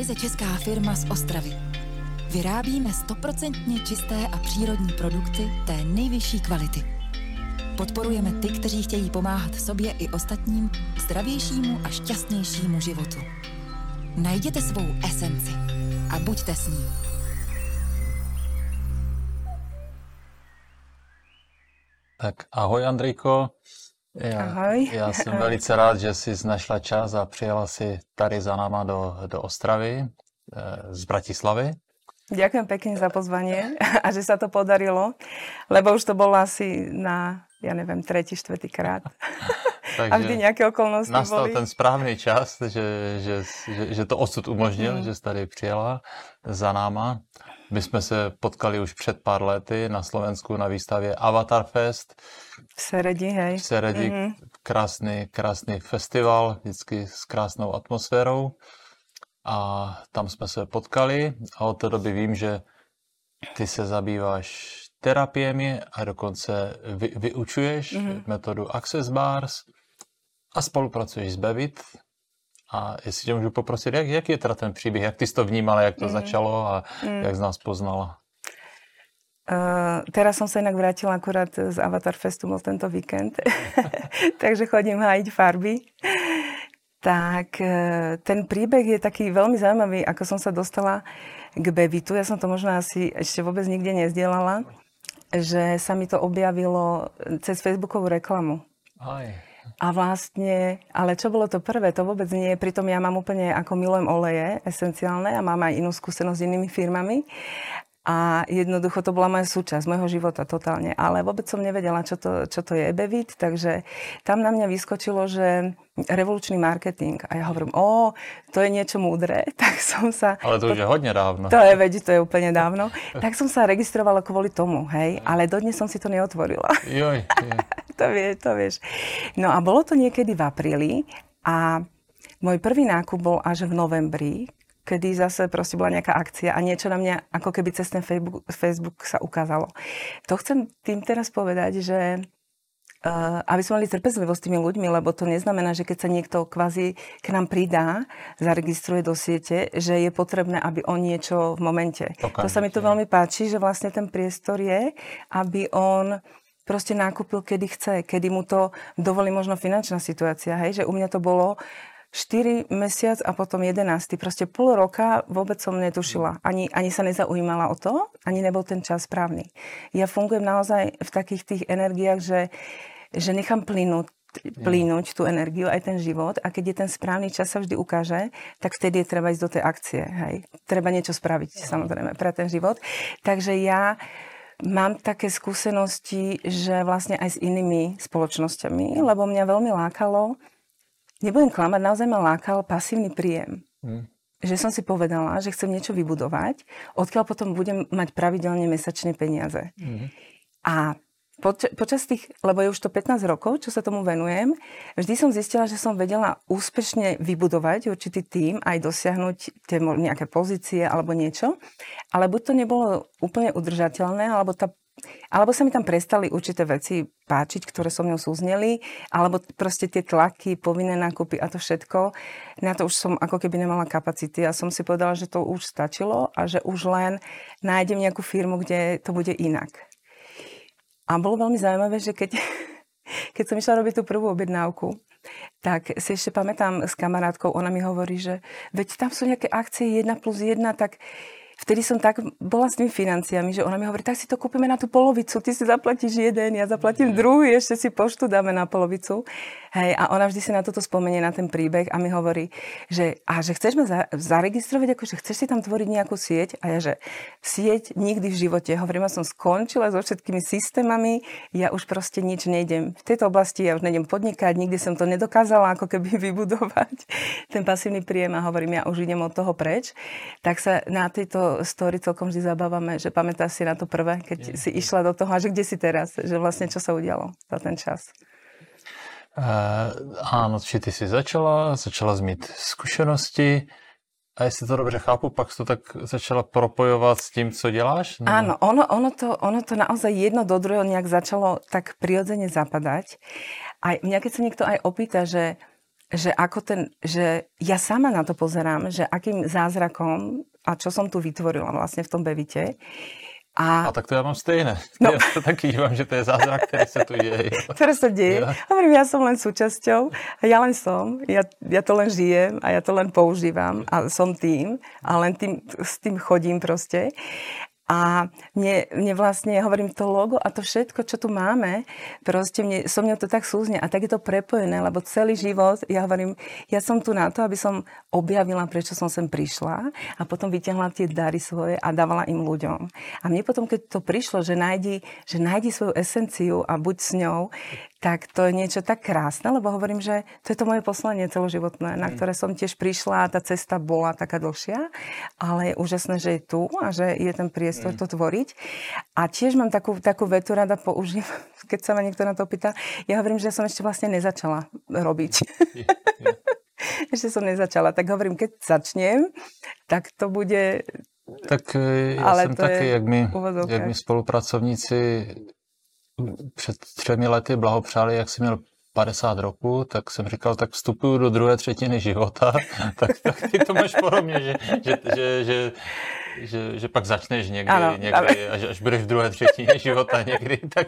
ryze česká firma z Ostravy. Vyrábíme stoprocentně čisté a přírodní produkty té nejvyšší kvality. Podporujeme ty, kteří chtějí pomáhat sobě i ostatním zdravějšímu a šťastnějšímu životu. Najděte svou esenci a buďte s ní. Tak ahoj Andrejko. Já, Ahoj. já jsem velice rád, že jsi našla čas a přijela si tady za náma do, do Ostravy eh, z Bratislavy. Ďakujem pekne za pozvanie a že sa to podarilo, lebo už to bolo asi na, ja neviem, tretí, štvrtý krát. a vždy nejaké okolnosti nastal boli. ten správný čas, že, že, že, že to osud umožnil, Mm. že jsi tady přijela za náma. My jsme se potkali už před pár lety na Slovensku na výstavě Avatar Fest V Seredi, hej. v Seredi. Mhm. Krásný, krásný festival, vždycky s krásnou atmosférou. A tam jsme se potkali a od té doby vím, že ty se zabýváš terapiemi a dokonce vy, vyučuješ Mhm. metodu Access Bars a spolupracuješ s Bevit. A jestli tě můžu poprosit, jak, jak je teda ten příběh, jak ty jsi to vnímala, jak to Mhm. začalo a Mm. jak z nás poznala? Uh, teraz som sa inak vrátila akurát z Avatar Festu, bol tento víkend, takže chodím hájiť farby. Tak uh, ten príbeh je taký veľmi zaujímavý, ako som sa dostala k Bevitu. Ja som to možno asi ešte vôbec nikde nezdielala, že sa mi to objavilo cez Facebookovú reklamu. Aj. A vlastne, ale čo bolo to prvé, to vôbec nie. Pritom ja mám úplne, ako milujem oleje esenciálne a mám aj inú skúsenosť s inými firmami. A jednoducho to bola moja súčasť môjho života totálne. Ale vôbec som nevedela, čo to, čo to je Ebevit, takže tam na mňa vyskočilo, že revolučný marketing. A ja hovorím, o, to je niečo múdre. Tak som sa... Ale to už je hodně dávno. To je, veď, to je úplne dávno. Tak som sa registrovala kvôli tomu, hej. Ale dodnes som si to neotvorila. Joj, je. to vieš, to vieš. No a bolo to niekedy v apríli a môj prvý nákup bol až v novembri, kedy zase proste bola nejaká akcia a niečo na mňa ako keby cez ten Facebook, Facebook sa ukázalo. To chcem tým teraz povedať, že Uh, aby sme mali trpezlivosť s tými ľuďmi, lebo to neznamená, že keď sa niekto kvázi k nám pridá, zaregistruje do siete, že je potrebné, aby on niečo v momente. To sa mi to Okamžite. veľmi páči, že vlastne ten priestor je, aby on proste nákupil, kedy chce, kedy mu to dovolí možno finančná situácia. Hej? Že u mňa to bolo 4 mesiac a potom 11. Proste pol roka vôbec som netušila. Ani, ani sa nezaujímala o to, ani nebol ten čas správny. Ja fungujem naozaj v takých tých energiách, že, že nechám plynúť plínuť tú energiu, aj ten život a keď je ten správny čas sa vždy ukáže, tak vtedy je treba ísť do tej akcie. Hej. Treba niečo spraviť, samozrejme, pre ten život. Takže ja mám také skúsenosti, že vlastne aj s inými spoločnosťami, lebo mňa veľmi lákalo, nebudem klamať, naozaj ma lákal pasívny príjem. Hm. Že som si povedala, že chcem niečo vybudovať, odkiaľ potom budem mať pravidelne mesačne peniaze. Mhm. A poč- počas tých, lebo je už to 15 rokov, čo sa tomu venujem, vždy som zistila, že som vedela úspešne vybudovať určitý tým, aj dosiahnuť tie nejaké pozície alebo niečo, ale buď to nebolo úplne udržateľné, alebo tá alebo sa mi tam prestali určité veci páčiť, ktoré so mnou súzneli, alebo proste tie tlaky, povinné nákupy a to všetko. Na to už som ako keby nemala kapacity a som si povedala, že to už stačilo a že už len nájdem nejakú firmu, kde to bude inak. A bolo veľmi zaujímavé, že keď, keď som išla robiť tú prvú objednávku, tak si ešte pamätám s kamarátkou, ona mi hovorí, že veď tam sú nejaké akcie 1 plus 1, tak vtedy som tak bola s tými financiami, že ona mi hovorí, tak si to kúpime na tú polovicu, ty si zaplatíš jeden, ja zaplatím druhý, ešte si poštu dáme na polovicu. Hej, a ona vždy si na toto spomenie, na ten príbeh a mi hovorí, že, a že chceš ma za, zaregistrovať, akože chceš si tam tvoriť nejakú sieť? A ja, že sieť nikdy v živote. Hovorím, ja som skončila so všetkými systémami, ja už proste nič nejdem. V tejto oblasti ja už nejdem podnikať, nikdy som to nedokázala ako keby vybudovať, ten pasívny príjem a hovorím, ja už idem od toho preč. Tak sa na tejto story celkom vždy zabávame, že pamätáš si na to prvé, keď si išla do toho a že kde si teraz, že vlastne čo sa udialo za ten čas. Uh, áno, či ty si začala, začala zmít zkušenosti a jestli to dobře chápu, pak to tak začala propojovat s tím, co děláš? Nebo... Áno, ono, ono, to, ono to naozaj jedno do druhého nejak začalo tak prirodzene zapadať. A mňa keď sa niekto aj opýta, že že, ako ten, že ja sama na to pozerám, že akým zázrakom a čo som tu vytvorila vlastne v tom bevite. A, a tak to ja mám stejné. No. Ja to taky vnímam, že to je zázrak, ktorý sa tu deje. Ktoré sa deje. Ja. Hovorím, ja som len súčasťou ja len som. Ja, ja to len žijem a ja to len používam a som tým a len tým, s tým chodím proste. A mne, mne vlastne, ja hovorím, to logo a to všetko, čo tu máme, proste mne, so mňou to tak súzne a tak je to prepojené, lebo celý život, ja hovorím, ja som tu na to, aby som objavila, prečo som sem prišla a potom vyťahla tie dary svoje a dávala im ľuďom. A mne potom, keď to prišlo, že nájdi, že nájdi svoju esenciu a buď s ňou, tak to je niečo tak krásne, lebo hovorím, že to je to moje poslanie celoživotné, na mm. ktoré som tiež prišla a tá cesta bola taká dlhšia, ale je úžasné, že je tu a že je ten priestor mm. to tvoriť. A tiež mám takú, takú vetu rada použiť, keď sa ma niekto na to pýta. Ja hovorím, že som ešte vlastne nezačala robiť. ešte som nezačala. Tak hovorím, keď začnem, tak to bude... Tak e, ja ale jsem taky, jak my, jak my spolupracovníci před třemi lety blahopřáli, jak jsi měl 50 roku, tak jsem říkal, tak vstupuju do druhé třetiny života, tak, tak ty to máš podobně, že, že, že, že že, že pak začneš někdy, ano, někdy až, až budeš v druhé třetině života někdy, tak,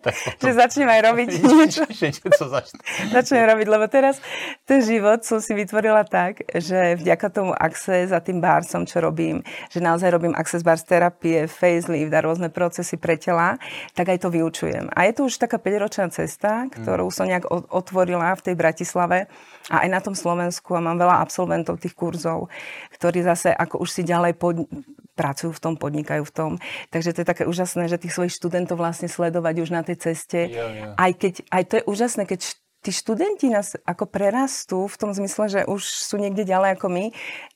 tak potom... Že začnem aj robiť niečo. Že niečo začne. Začnem robiť, lebo teraz ten život som si vytvorila tak, že vďaka tomu Access a tým barsom, čo robím, že naozaj robím Access Bars terapie, facelift a rôzne procesy pre tela, tak aj to vyučujem. A je to už taká 5-ročná cesta, ktorú som nejak otvorila v tej Bratislave a aj na tom Slovensku a mám veľa absolventov tých kurzov, ktorí zase ako už si ďalej pod, pracujú v tom, podnikajú v tom. Takže to je také úžasné, že tých svojich študentov vlastne sledovať už na tej ceste. Ja, ja. Aj, keď, aj to je úžasné, keď tí študenti nás ako prerastú v tom zmysle, že už sú niekde ďalej ako my,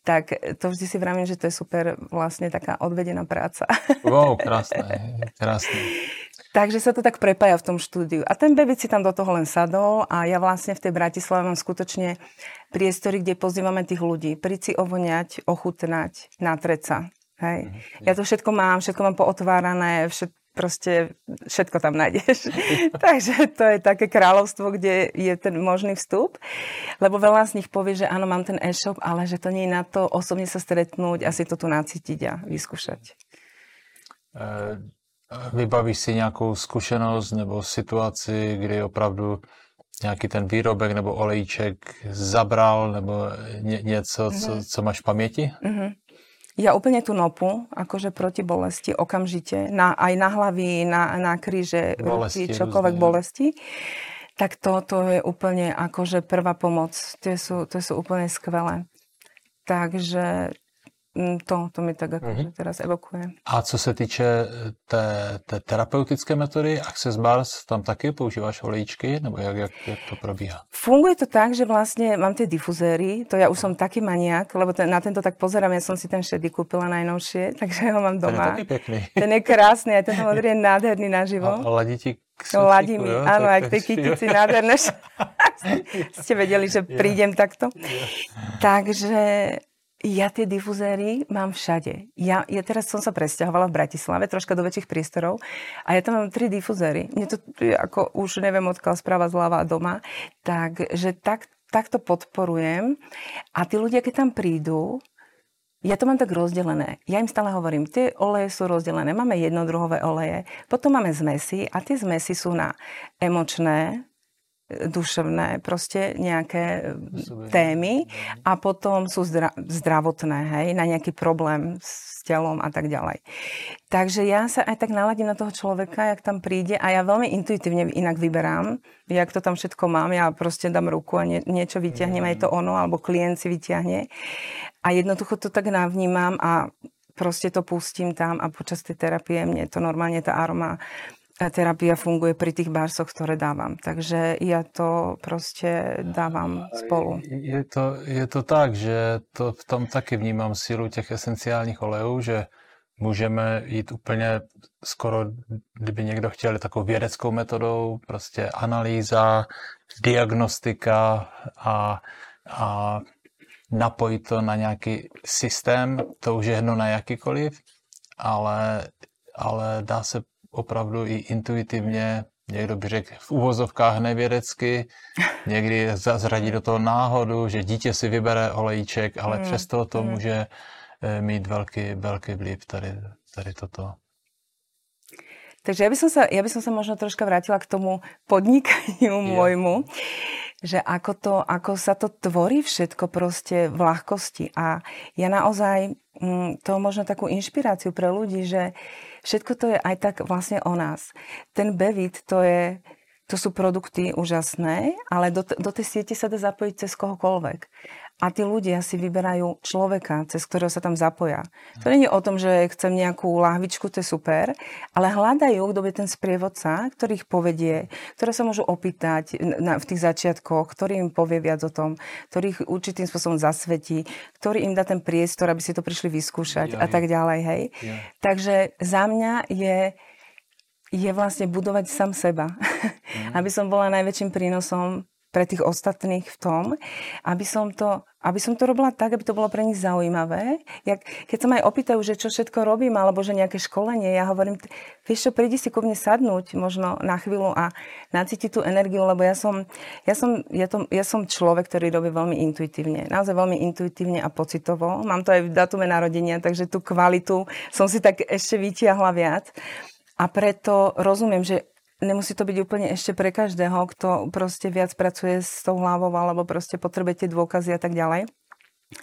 tak to vždy si vravím, že to je super vlastne taká odvedená práca. Wow, krásne, krásne. Takže sa to tak prepája v tom štúdiu. A ten bebit si tam do toho len sadol a ja vlastne v tej Bratislave mám skutočne priestory, kde pozývame tých ľudí. Príď si ovoňať, ochutnať, natreť sa. Hej. Mm-hmm. Ja to všetko mám, všetko mám pootvárané, všet, proste všetko tam nájdeš. Takže to je také kráľovstvo, kde je ten možný vstup. Lebo veľa z nich povie, že áno, mám ten e-shop, ale že to nie je na to osobne sa stretnúť a si to tu nacítiť a vyskúšať. Uh Vybavíš si nějakou zkušenost nebo situaci, kdy opravdu nějaký ten výrobek nebo olejček zabral nebo ně, něco, mm-hmm. co, mhm. co máš v paměti? Mm-hmm. Ja úplne tú nopu, akože proti bolesti, okamžite, na, aj na hlavy, na, na kríže, bolesti, ruky, čokoľvek bolesti. Tak toto je úplne akože prvá pomoc. To sú, to sú úplne skvelé. Takže to, to mi tak akože mm-hmm. teraz evokuje. A co se týče eh, té, té terapeutické metody Access Bars, tam taky používáš olejčky, nebo jak, jak, jak to probíha? Funguje to tak, že vlastne mám tie difuzéry, to ja už som taký maniak, lebo ten, na tento tak pozerám, ja som si ten šedý kúpila najnovšie, takže ho mám doma. Ten je taký pekný. Ten je krásny, aj ten modrý je nádherný naživo. A, a ladí ti Ladí mi, áno, aj k tej kytici nádherné. Ste vedeli, že prídem takto. Takže ja tie difuzéry mám všade. Ja, ja teraz som sa presťahovala v Bratislave, troška do väčších priestorov a ja tam mám tri difuzéry. Mne to ako už neviem odkiaľ správa zľava doma. Takže tak, takto podporujem. A tí ľudia, keď tam prídu, ja to mám tak rozdelené. Ja im stále hovorím, tie oleje sú rozdelené. Máme jednodruhové oleje, potom máme zmesy a tie zmesy sú na emočné, duševné proste nejaké témy a potom sú zdra- zdravotné, hej, na nejaký problém s telom a tak ďalej. Takže ja sa aj tak naladím na toho človeka, jak tam príde a ja veľmi intuitívne inak vyberám, jak to tam všetko mám, ja proste dám ruku a nie, niečo vyťahnem, aj to ono, alebo klient si vyťahne. A jednoducho to tak navnímam a proste to pustím tam a počas tej terapie mne to normálne tá aroma terapia funguje pri tých barsoch, ktoré dávam. Takže ja to proste dávam spolu. Je to, je to tak, že to v tom taky vnímám sílu těch esenciálních olejů, že můžeme jít úplně skoro, kdyby někdo chtěl, takovou vědeckou metodou, prostě analýza, diagnostika a, a napojit to na nějaký systém, to už je jedno na jakýkoliv, ale, ale dá se opravdu i intuitivně někdo by řekl v úvozovkách nevědecky, někdy zradí do toho náhodu, že dítě si vybere olejček, ale mm. přesto to mm. může eh, mít velký, velký vliv tady, tady toto. Takže ja by, som sa, ja by som sa možno troška vrátila k tomu podnikaniu yeah. môjmu, že ako, to, ako sa to tvorí všetko proste v ľahkosti. A ja naozaj mm, to možno takú inšpiráciu pre ľudí, že všetko to je aj tak vlastne o nás. Ten Bevit to je, to sú produkty úžasné, ale do, do tej siete sa dá zapojiť cez kohokoľvek a tí ľudia si vyberajú človeka, cez ktorého sa tam zapoja. To nie je o tom, že chcem nejakú lahvičku, to je super, ale hľadajú, kto je ten sprievodca, ktorý ich povedie, ktoré sa môžu opýtať na, v tých začiatkoch, ktorý im povie viac o tom, ktorý ich určitým spôsobom zasvetí, ktorý im dá ten priestor, aby si to prišli vyskúšať ja, a tak ďalej. Hej? Ja. Takže za mňa je je vlastne budovať sám seba. Mm. aby som bola najväčším prínosom pre tých ostatných v tom, aby som to, aby som to robila tak, aby to bolo pre nich zaujímavé. Jak, keď sa ma aj opýtajú, že čo všetko robím, alebo že nejaké školenie, ja hovorím, vieš čo, prídi si ku mne sadnúť možno na chvíľu a nacítiť tú energiu, lebo ja som, ja som, ja to, ja som človek, ktorý robí veľmi intuitívne. Naozaj veľmi intuitívne a pocitovo. Mám to aj v datume narodenia, takže tú kvalitu som si tak ešte vytiahla viac. A preto rozumiem, že nemusí to byť úplne ešte pre každého, kto proste viac pracuje s tou hlavou alebo proste potrebujete dôkazy a tak ďalej.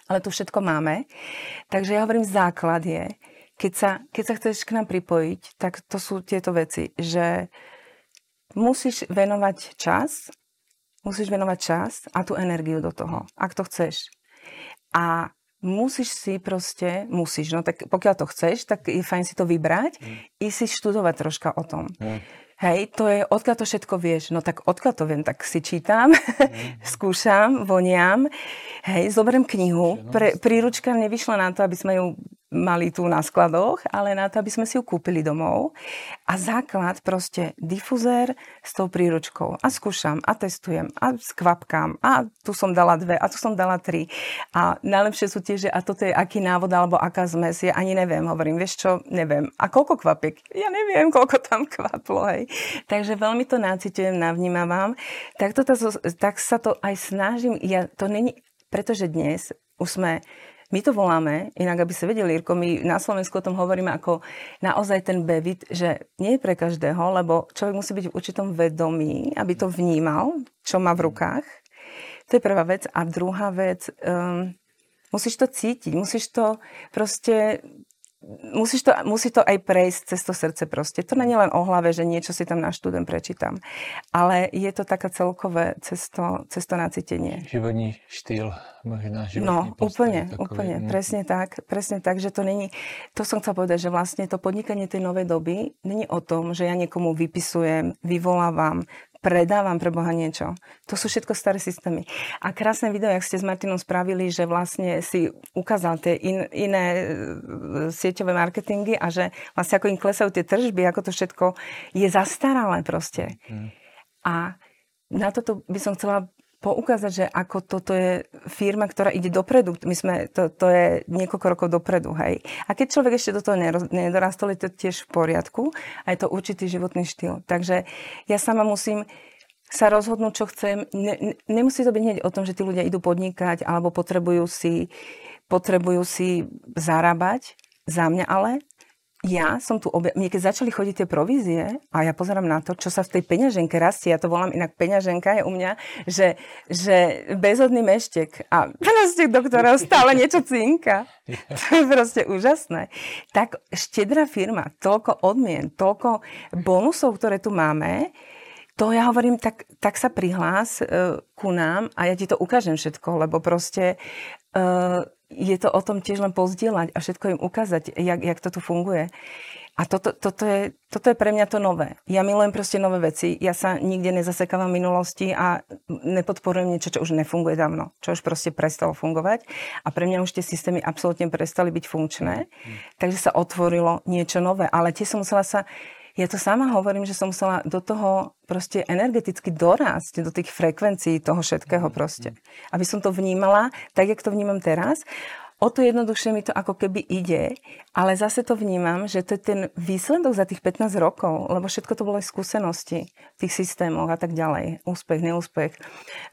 Ale tu všetko máme. Takže ja hovorím, základ je, keď sa, keď sa chceš k nám pripojiť, tak to sú tieto veci, že musíš venovať čas, musíš venovať čas a tú energiu do toho, ak to chceš. A musíš si proste, musíš, no tak pokiaľ to chceš, tak je fajn si to vybrať mm. i si študovať troška o tom. Mm. Hej, to je, odkiaľ to všetko vieš. No tak odkiaľ to viem, tak si čítam, mm. skúšam, voniam, hej, zoberiem knihu. Pre, príručka nevyšla na to, aby sme ju mali tu na skladoch, ale na to, aby sme si ju kúpili domov. A základ proste difuzér s tou príručkou. A skúšam, a testujem, a skvapkám, a tu som dala dve, a tu som dala tri. A najlepšie sú tie, že a toto je aký návod, alebo aká zmes, ja ani neviem. Hovorím, vieš čo, neviem. A koľko kvapiek? Ja neviem, koľko tam kvaplo, hej. Takže veľmi to nácitujem, navnímavam. Tak, to, tak sa to aj snažím, ja to není, pretože dnes už sme my to voláme, inak aby sa vedeli, Irko, my na Slovensku o tom hovoríme ako naozaj ten bevit, že nie je pre každého, lebo človek musí byť v určitom vedomí, aby to vnímal, čo má v rukách. To je prvá vec. A druhá vec, um, musíš to cítiť, musíš to proste musíš to, musí to aj prejsť cez to srdce proste. To je len o hlave, že niečo si tam na študent prečítam. Ale je to taká celkové cesto, cesto nacítenie. Životní štýl, možná životný No, úplne, takový, úplne. Ne? Presne tak, presne tak, že to není, to som chcela povedať, že vlastne to podnikanie tej novej doby není o tom, že ja niekomu vypisujem, vyvolávam, predávam pre Boha niečo. To sú všetko staré systémy. A krásne video, jak ste s Martinom spravili, že vlastne si ukázal tie in, iné e, sieťové marketingy a že vlastne ako im klesajú tie tržby, ako to všetko je zastaralé proste. Mm. A na toto by som chcela poukázať, že ako toto je firma, ktorá ide dopredu. My sme, to, to je niekoľko rokov dopredu, hej. A keď človek ešte do toho nedorastol, je to tiež v poriadku a je to určitý životný štýl. Takže ja sama musím sa rozhodnúť, čo chcem. Ne, ne, nemusí to byť hneď o tom, že tí ľudia idú podnikať alebo potrebujú si, potrebujú si zarábať. Za mňa ale ja som tu, obja- mne keď začali chodiť tie provízie a ja pozerám na to, čo sa v tej peňaženke rastie, ja to volám inak peňaženka je u mňa, že, že bezhodný meštek a proste do ktorého stále niečo cinka. To je proste úžasné. Tak štedrá firma, toľko odmien, toľko bonusov, ktoré tu máme, to ja hovorím, tak, tak sa prihlás uh, ku nám a ja ti to ukážem všetko, lebo proste uh, je to o tom tiež len pozdieľať a všetko im ukázať, jak, jak to tu funguje. A toto, toto, je, toto je pre mňa to nové. Ja milujem proste nové veci. Ja sa nikde nezasekávam v minulosti a nepodporujem niečo, čo už nefunguje dávno. Čo už proste prestalo fungovať. A pre mňa už tie systémy absolútne prestali byť funkčné. Mm. Takže sa otvorilo niečo nové. Ale tie som musela sa ja to sama hovorím, že som musela do toho proste energeticky dorásť, do tých frekvencií toho všetkého proste. Aby som to vnímala tak, jak to vnímam teraz. O to jednoduchšie mi to ako keby ide, ale zase to vnímam, že to je ten výsledok za tých 15 rokov, lebo všetko to bolo aj skúsenosti v tých systémoch a tak ďalej. Úspech, neúspech,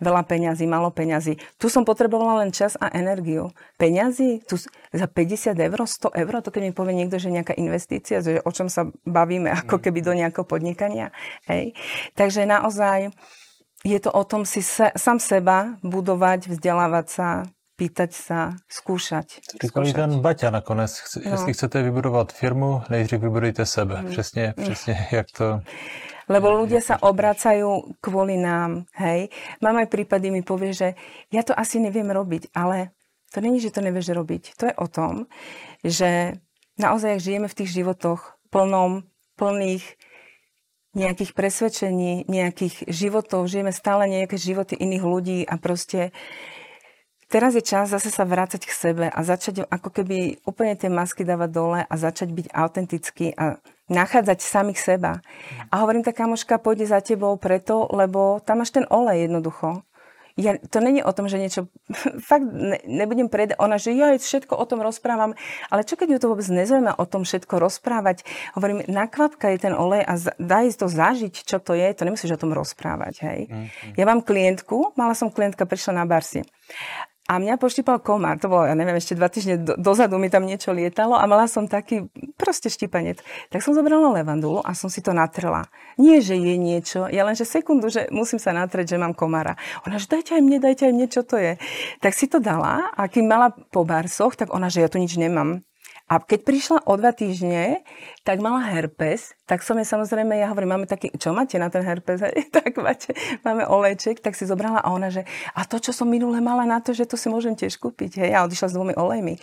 veľa peňazí, malo peňazí. Tu som potrebovala len čas a energiu. Peňazí, tu za 50 eur, 100 eur, to keď mi povie niekto, že nejaká investícia, že o čom sa bavíme, ako mm. keby do nejakého podnikania. Hej. Takže naozaj je to o tom si sa, sám seba budovať, vzdelávať sa, pýtať sa, skúšať. Říkal ten Baťa nakonec, no. jestli chcete vybudovat firmu, nejdřív vybudujte sebe. Mm. Přesně, mm. přesně jak to... Lebo ľudia sa obracajú kvôli nám, hej. Mám aj prípady, mi povie, že ja to asi neviem robiť, ale to není, že to nevieš robiť. To je o tom, že naozaj žijeme v tých životoch plnom, plných nejakých presvedčení, nejakých životov, žijeme stále nejaké životy iných ľudí a proste teraz je čas zase sa vrácať k sebe a začať ako keby úplne tie masky dávať dole a začať byť autentický a nachádzať samých seba. A hovorím, tá kamoška pôjde za tebou preto, lebo tam máš ten olej jednoducho ja, to není o tom, že niečo, fakt ne, nebudem pred, ona, že ja všetko o tom rozprávam, ale čo keď ju to vôbec nezaujíma o tom všetko rozprávať, hovorím, nakvapka je ten olej a daj to zažiť, čo to je, to nemusíš o tom rozprávať, hej. Mm-hmm. Ja mám klientku, mala som klientka, prišla na Barsi a mňa poštípal komár, to bolo, ja neviem, ešte dva týždne do, dozadu mi tam niečo lietalo a mala som taký proste štípanec. Tak som zobrala levandulu a som si to natrela. Nie, že je niečo, ja len, že sekundu, že musím sa natreť, že mám komára. Ona, že dajte aj mne, dajte aj mne, čo to je. Tak si to dala a kým mala po barsoch, tak ona, že ja tu nič nemám. A keď prišla o dva týždne, tak mala herpes, tak som je samozrejme, ja hovorím, máme taký, čo máte na ten herpes? tak máte, máme olejček, tak si zobrala a ona, že a to, čo som minule mala na to, že to si môžem tiež kúpiť, hej, a odišla s dvomi olejmi.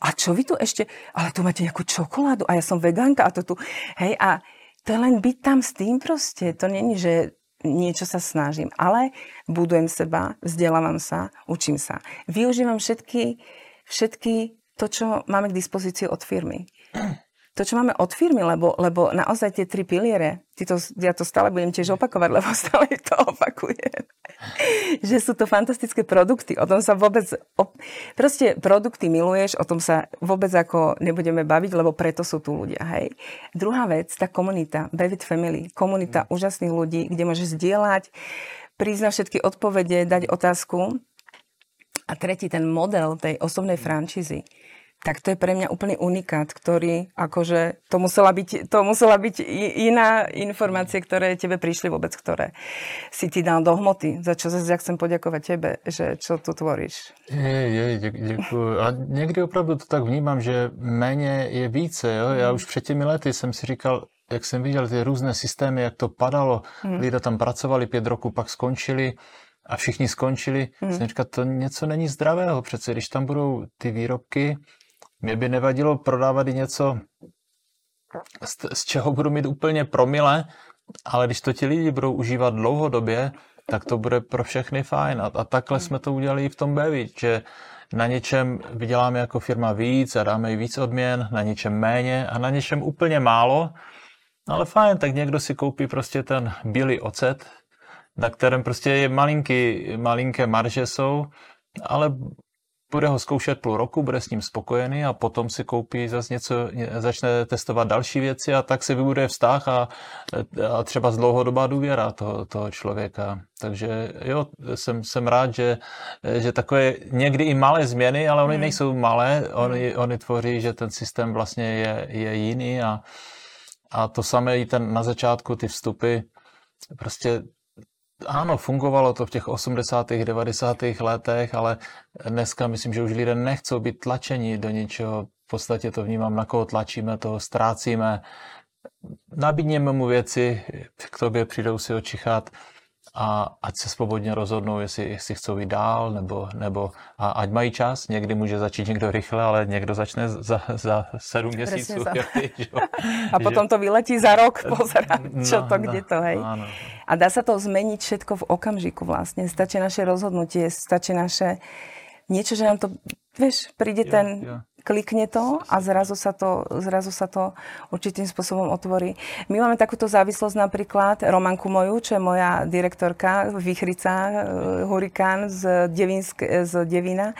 A čo vy tu ešte, ale tu máte nejakú čokoládu a ja som vegánka a to tu, hej, a to je len byť tam s tým proste, to není, že niečo sa snažím, ale budujem seba, vzdelávam sa, učím sa. Využívam všetky, všetky to, čo máme k dispozícii od firmy. To, čo máme od firmy, lebo, lebo naozaj tie tri piliere, to, ja to stále budem tiež opakovať, lebo stále to opakujem, že sú to fantastické produkty. O tom sa vôbec... O, proste produkty miluješ, o tom sa vôbec ako nebudeme baviť, lebo preto sú tu ľudia. Hej. Druhá vec, tá komunita, David Family, komunita mm. úžasných ľudí, kde môžeš zdieľať, prísť na všetky odpovede, dať otázku a tretí, ten model tej osobnej franšízy, tak to je pre mňa úplný unikát, ktorý akože to musela byť, to musela byť iná informácie, ktoré tebe prišli vôbec, ktoré si ti dal do hmoty. Za čo zase ja chcem poďakovať tebe, že čo tu tvoríš. Je, je, děkuji. A někdy opravdu to tak vnímám, že méně je více. Jo? Já už před těmi lety jsem si říkal, jak jsem viděl ty různé systémy, jak to padalo, hmm. lidé tam pracovali pět roků, pak skončili a všichni skončili. Hmm. Jsem říkal, to něco není zdravého přece, když tam budou ty výrobky, mě by nevadilo prodávat něco, z, z čeho budu mít úplně promile, ale když to ti lidi budou užívat dlouhodobě, tak to bude pro všechny fajn. A, a takhle jsme to udělali i v tom Bevi, že na něčem vyděláme jako firma víc a dáme i víc odměn, na něčem méně a na něčem úplně málo. Ale fajn, tak někdo si koupí prostě ten bílý ocet, na kterém prostě je malinký, malinké marže jsou, ale bude ho zkoušet půl roku, bude s ním spokojený a potom si koupí zase něco, začne testovat další věci a tak si vybuduje vztah a, a třeba z dlouhodobá důvěra toho, toho člověka. Takže jo, jsem, jsem rád, že, že takové někdy i malé změny, ale oni hmm. nejsou malé, oni, hmm. oni tvoří, že ten systém vlastně je, je jiný a, a to samé i ten na začátku, ty vstupy, prostě Áno, fungovalo to v těch 80. 90. letech, ale dneska myslím, že už lidé nechcou být tlačeni do něčeho. V podstatě to vnímám, na koho tlačíme, toho ztrácíme. Nabídněme mu věci, k tobě přijdou si očichat a ať se svobodně rozhodnou, jestli, jestli chcou jít dál, nebo, nebo a ať mají čas. Někdy může začít někdo rychle, ale někdo začne za, za sedm měsíců. Za... Že, a potom to vyletí za rok, pozerať, čo no, to, kde no, to, hej. No, no. A dá sa to zmeniť všetko v okamžiku vlastne. Stačí naše rozhodnutie, stačí naše niečo, že nám to, vieš, príde jo, ten, jo klikne to a zrazu sa to, zrazu sa to určitým spôsobom otvorí. My máme takúto závislosť napríklad, Romanku moju, čo je moja direktorka, Vychrica, e, Hurikán z, Devinsk, z Devina,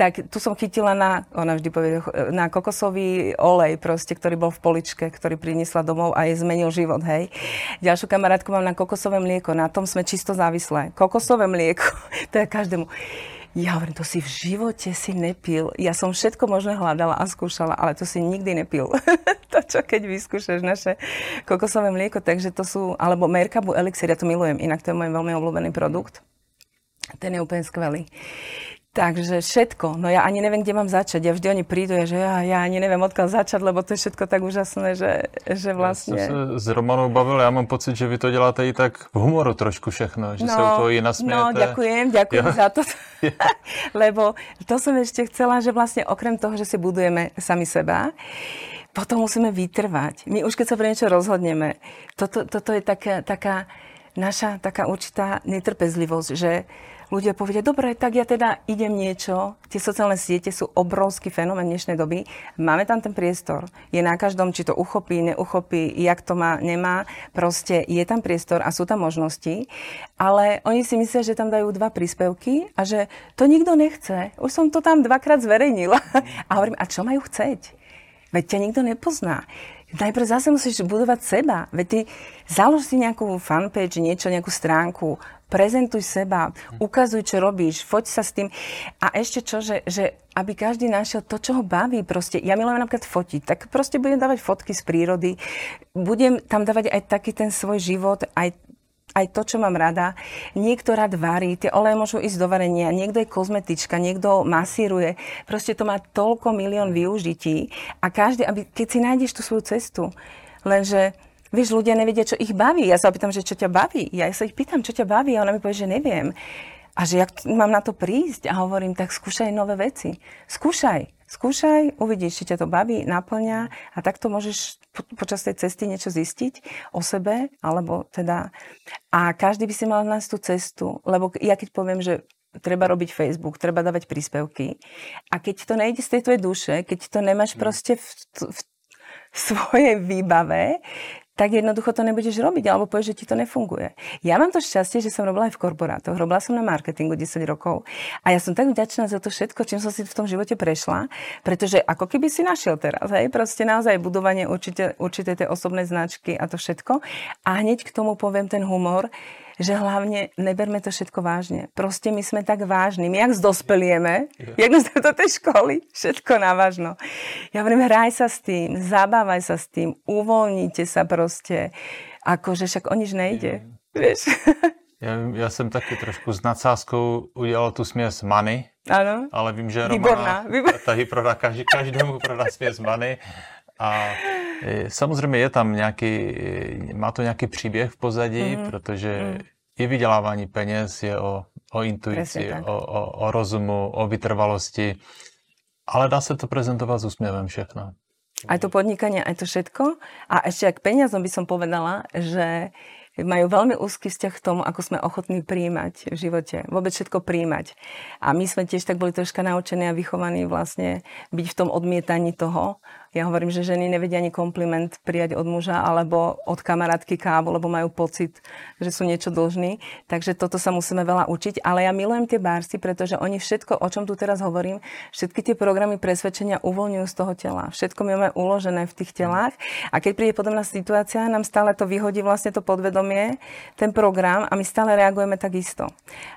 tak tu som chytila na, ona vždy povie, na kokosový olej proste, ktorý bol v poličke, ktorý priniesla domov a jej zmenil život, hej. Ďalšiu kamarátku mám na kokosové mlieko, na tom sme čisto závislé. Kokosové mlieko, to je každému. Ja hovorím, to si v živote si nepil. Ja som všetko možné hľadala a skúšala, ale to si nikdy nepil. to, čo keď vyskúšaš naše kokosové mlieko, takže to sú, alebo Merkabu Elixir, ja to milujem, inak to je môj veľmi obľúbený produkt. Ten je úplne skvelý. Takže všetko. No ja ani neviem, kde mám začať. Ja vždy oni prídu, že ja, ja ani neviem, odkiaľ začať, lebo to je všetko tak úžasné, že, že vlastne... Ja sa s Romanou bavil, ja mám pocit, že vy to děláte i tak v humoru trošku všechno, že no, sa u toho i nasmiete. No, ďakujem, ďakujem ja. za to. lebo to som ešte chcela, že vlastne okrem toho, že si budujeme sami seba, potom musíme vytrvať. My už keď sa pre niečo rozhodneme, toto, toto je taká, taká naša taká určitá netrpezlivosť, že ľudia povedia, dobre, tak ja teda idem niečo. Tie sociálne siete sú obrovský fenomén dnešnej doby. Máme tam ten priestor. Je na každom, či to uchopí, neuchopí, jak to má, nemá. Proste je tam priestor a sú tam možnosti. Ale oni si myslia, že tam dajú dva príspevky a že to nikto nechce. Už som to tam dvakrát zverejnila. A hovorím, a čo majú chceť? Veď ťa nikto nepozná. Najprv zase musíš budovať seba. Veď ty založ si nejakú fanpage, niečo, nejakú stránku, prezentuj seba, ukazuj, čo robíš, foď sa s tým. A ešte čo, že, že aby každý našiel to, čo ho baví. Proste, ja milujem napríklad fotiť, tak proste budem dávať fotky z prírody, budem tam dávať aj taký ten svoj život, aj aj to, čo mám rada. Niekto rád varí, tie oleje môžu ísť do varenia, niekto je kozmetička, niekto masíruje. Proste to má toľko milión využití a každý, aby, keď si nájdeš tú svoju cestu, lenže Vieš, ľudia nevedia, čo ich baví. Ja sa opýtam, že čo ťa baví. Ja sa ich pýtam, čo ťa baví a ona mi povie, že neviem. A že jak mám na to prísť? A hovorím, tak skúšaj nové veci. Skúšaj. Skúšaj, uvidíš, či ťa to baví, naplňa a takto môžeš po, počas tej cesty niečo zistiť o sebe, alebo teda... A každý by si mal nájsť tú cestu, lebo ja keď poviem, že treba robiť Facebook, treba dávať príspevky a keď to nejde z tej tvojej duše, keď to nemáš mm. proste v, v, v svojej výbave, tak jednoducho to nebudeš robiť, alebo povieš, že ti to nefunguje. Ja mám to šťastie, že som robila aj v korporátoch, robila som na marketingu 10 rokov a ja som tak vďačná za to všetko, čím som si v tom živote prešla, pretože ako keby si našiel teraz, hej, proste naozaj budovanie určite, určite tej osobnej značky a to všetko. A hneď k tomu poviem ten humor, že hlavne neberme to všetko vážne. Proste my sme tak vážni. My jak zdospelieme, yeah. jak sme do tej školy, všetko na vážno. Ja hovorím, hraj sa s tým, zabávaj sa s tým, uvoľnite sa proste. Akože však o nič nejde. Yeah. Vieš? Ja, ja jsem taky trošku s nadsázkou udělal tu směs Money, ano. ale vím, že Romana Výborná. taky prodá, každý, každému prodá směs Money a samozřejmě je tam nějaký, e, má to nějaký příběh v pozadí, mm-hmm. protože mm. i vydělávání peněz je o, o intuici, o, o, o rozumu, o vytrvalosti, ale dá se to prezentovat s úsměvem všechno. Aj to podnikanie, aj to všetko. A ešte ak peniazom by som povedala, že majú veľmi úzky vzťah k tomu, ako sme ochotní príjmať v živote. Vôbec všetko príjmať. A my sme tiež tak boli troška naučení a vychovaní vlastne byť v tom odmietaní toho, ja hovorím, že ženy nevedia ani kompliment prijať od muža alebo od kamarátky kávu, lebo majú pocit, že sú niečo dlžní. Takže toto sa musíme veľa učiť. Ale ja milujem tie bársy, pretože oni všetko, o čom tu teraz hovorím, všetky tie programy presvedčenia uvoľňujú z toho tela. Všetko my máme uložené v tých telách. A keď príde podobná situácia, nám stále to vyhodí vlastne to podvedomie, ten program a my stále reagujeme takisto.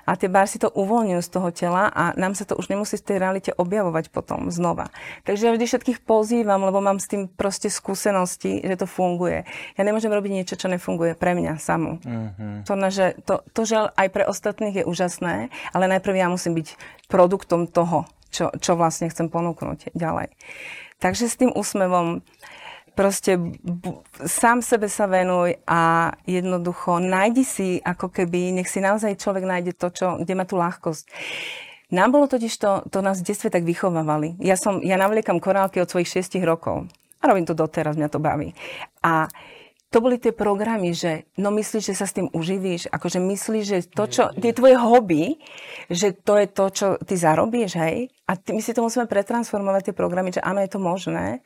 A tie bársy to uvoľňujú z toho tela a nám sa to už nemusí z tej realite objavovať potom znova. Takže ja vždy všetkých pozývam, lebo mám s tým proste skúsenosti, že to funguje. Ja nemôžem robiť niečo, čo nefunguje pre mňa samú. Mm-hmm. To, že, to, to, že aj pre ostatných je úžasné, ale najprv ja musím byť produktom toho, čo, čo vlastne chcem ponúknuť ďalej. Takže s tým úsmevom proste b- sám sebe sa venuj a jednoducho nájdi si ako keby, nech si naozaj človek nájde to, čo, kde má tú ľahkosť. Nám bolo totiž to, to nás v detstve tak vychovávali. Ja, som, ja navliekam korálky od svojich 6 rokov. A robím to doteraz, mňa to baví. A to boli tie programy, že no myslíš, že sa s tým uživíš, akože myslíš, že to, čo, tie tvoje hobby, že to je to, čo ty zarobíš, hej? A a my si to musíme pretransformovať, tie programy, že áno, je to možné.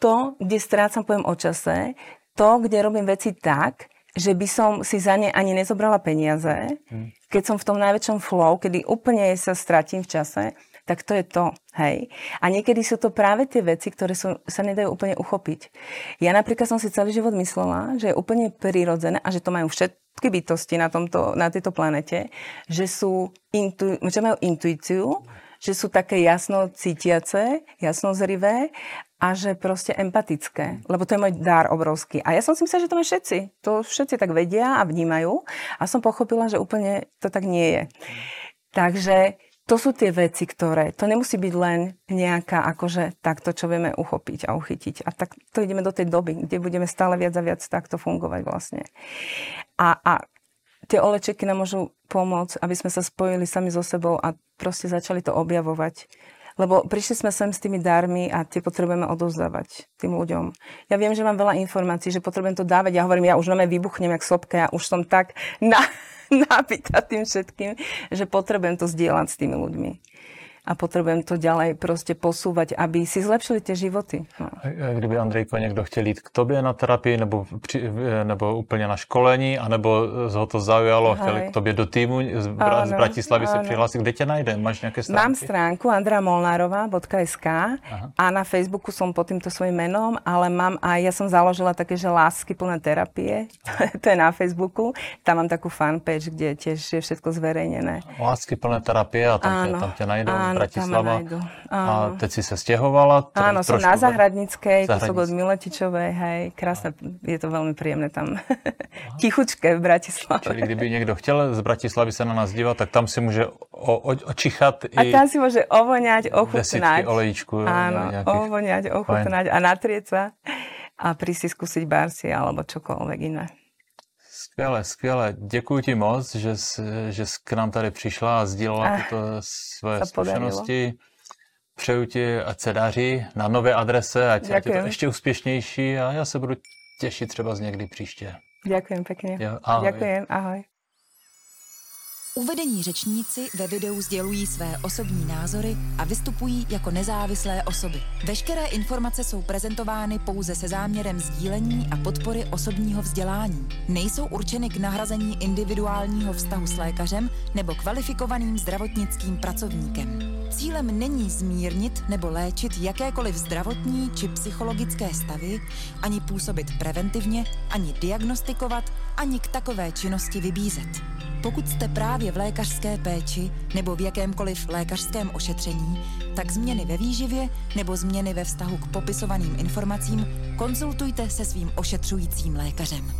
To, kde strácam pojem o čase, to, kde robím veci tak, že by som si za ne ani nezobrala peniaze, hmm. keď som v tom najväčšom flow, kedy úplne sa stratím v čase, tak to je to, hej. A niekedy sú to práve tie veci, ktoré sú, sa nedajú úplne uchopiť. Ja napríklad som si celý život myslela, že je úplne prirodzené a že to majú všetky bytosti na, tomto, na tejto planete, že, sú intu, že majú intuíciu, že sú také jasno cítiace, jasnozrivé a že proste empatické, lebo to je môj dar obrovský. A ja som si myslela, že to majú všetci. To všetci tak vedia a vnímajú a som pochopila, že úplne to tak nie je. Takže to sú tie veci, ktoré, to nemusí byť len nejaká akože takto, čo vieme uchopiť a uchytiť. A tak to ideme do tej doby, kde budeme stále viac a viac takto fungovať vlastne. A, a tie olečiky nám môžu pomôcť, aby sme sa spojili sami so sebou a proste začali to objavovať. Lebo prišli sme sem s tými darmi a tie potrebujeme odozdávať tým ľuďom. Ja viem, že mám veľa informácií, že potrebujem to dávať. Ja hovorím, ja už nome vybuchnem jak sopka, ja už som tak na, napýta tým všetkým, že potrebujem to zdieľať s tými ľuďmi a potrebujem to ďalej proste posúvať, aby si zlepšili tie životy. No. Kdyby Andrejko někdo chtěl jít k tobě na terapii nebo, při, nebo úplně na školení, anebo ho to zaujalo a chtěl k tobě do týmu z, Bra- z Bratislavy se přihlásit, kde tě najde? Máš nějaké stránky? Mám stránku andramolnárova.sk a na Facebooku som pod týmto svojím menom, ale mám aj, ja som založila také, že lásky plné terapie, to je na Facebooku, tam mám takú fanpage, kde tiež je všetko zverejnené. Lásky plné terapie a tam, áno, tam ťa najdú. Áno, Bratislava. A teď si sa stiahovala? Áno, som na Zahradnickej, to som od Miletičovej, hej, krásne, je to veľmi príjemné tam. Tichučké v Bratislave. Čili kdyby niekto chcel z Bratislavy sa na nás dívať, tak tam si môže o, o, očichat A tam si môže ovoňať, ochutnať. olejčku. Áno, nejakých... ovoňať, ochutnať a natrieť sa a prísť si skúsiť barsi alebo čokoľvek iné. Skvěle, skvěle. Děkuji ti moc, že jsi, že jsi k nám tady přišla a sdílela ah, tyto svoje zkušenosti. Přeju ti, ať se daří na nové adrese, ať, je to ještě úspěšnější a já se budu těšit třeba z někdy příště. Ďakujem pekne. Jo, ahoj. Ďakujem, ahoj. Uvedení řečníci ve videu sdělují své osobní názory a vystupují jako nezávislé osoby. Veškeré informace jsou prezentovány pouze se záměrem sdílení a podpory osobního vzdělání. Nejsou určeny k nahrazení individuálního vztahu s lékařem nebo kvalifikovaným zdravotnickým pracovníkem. Cílem není zmírnit nebo léčit jakékoliv zdravotní či psychologické stavy, ani působit preventivně, ani diagnostikovat, ani k takové činnosti vybízet. Pokud jste právě v lékařské péči nebo v jakémkoliv lékařském ošetření, tak změny ve výživě nebo změny ve vztahu k popisovaným informacím konzultujte se svým ošetřujícím lékařem.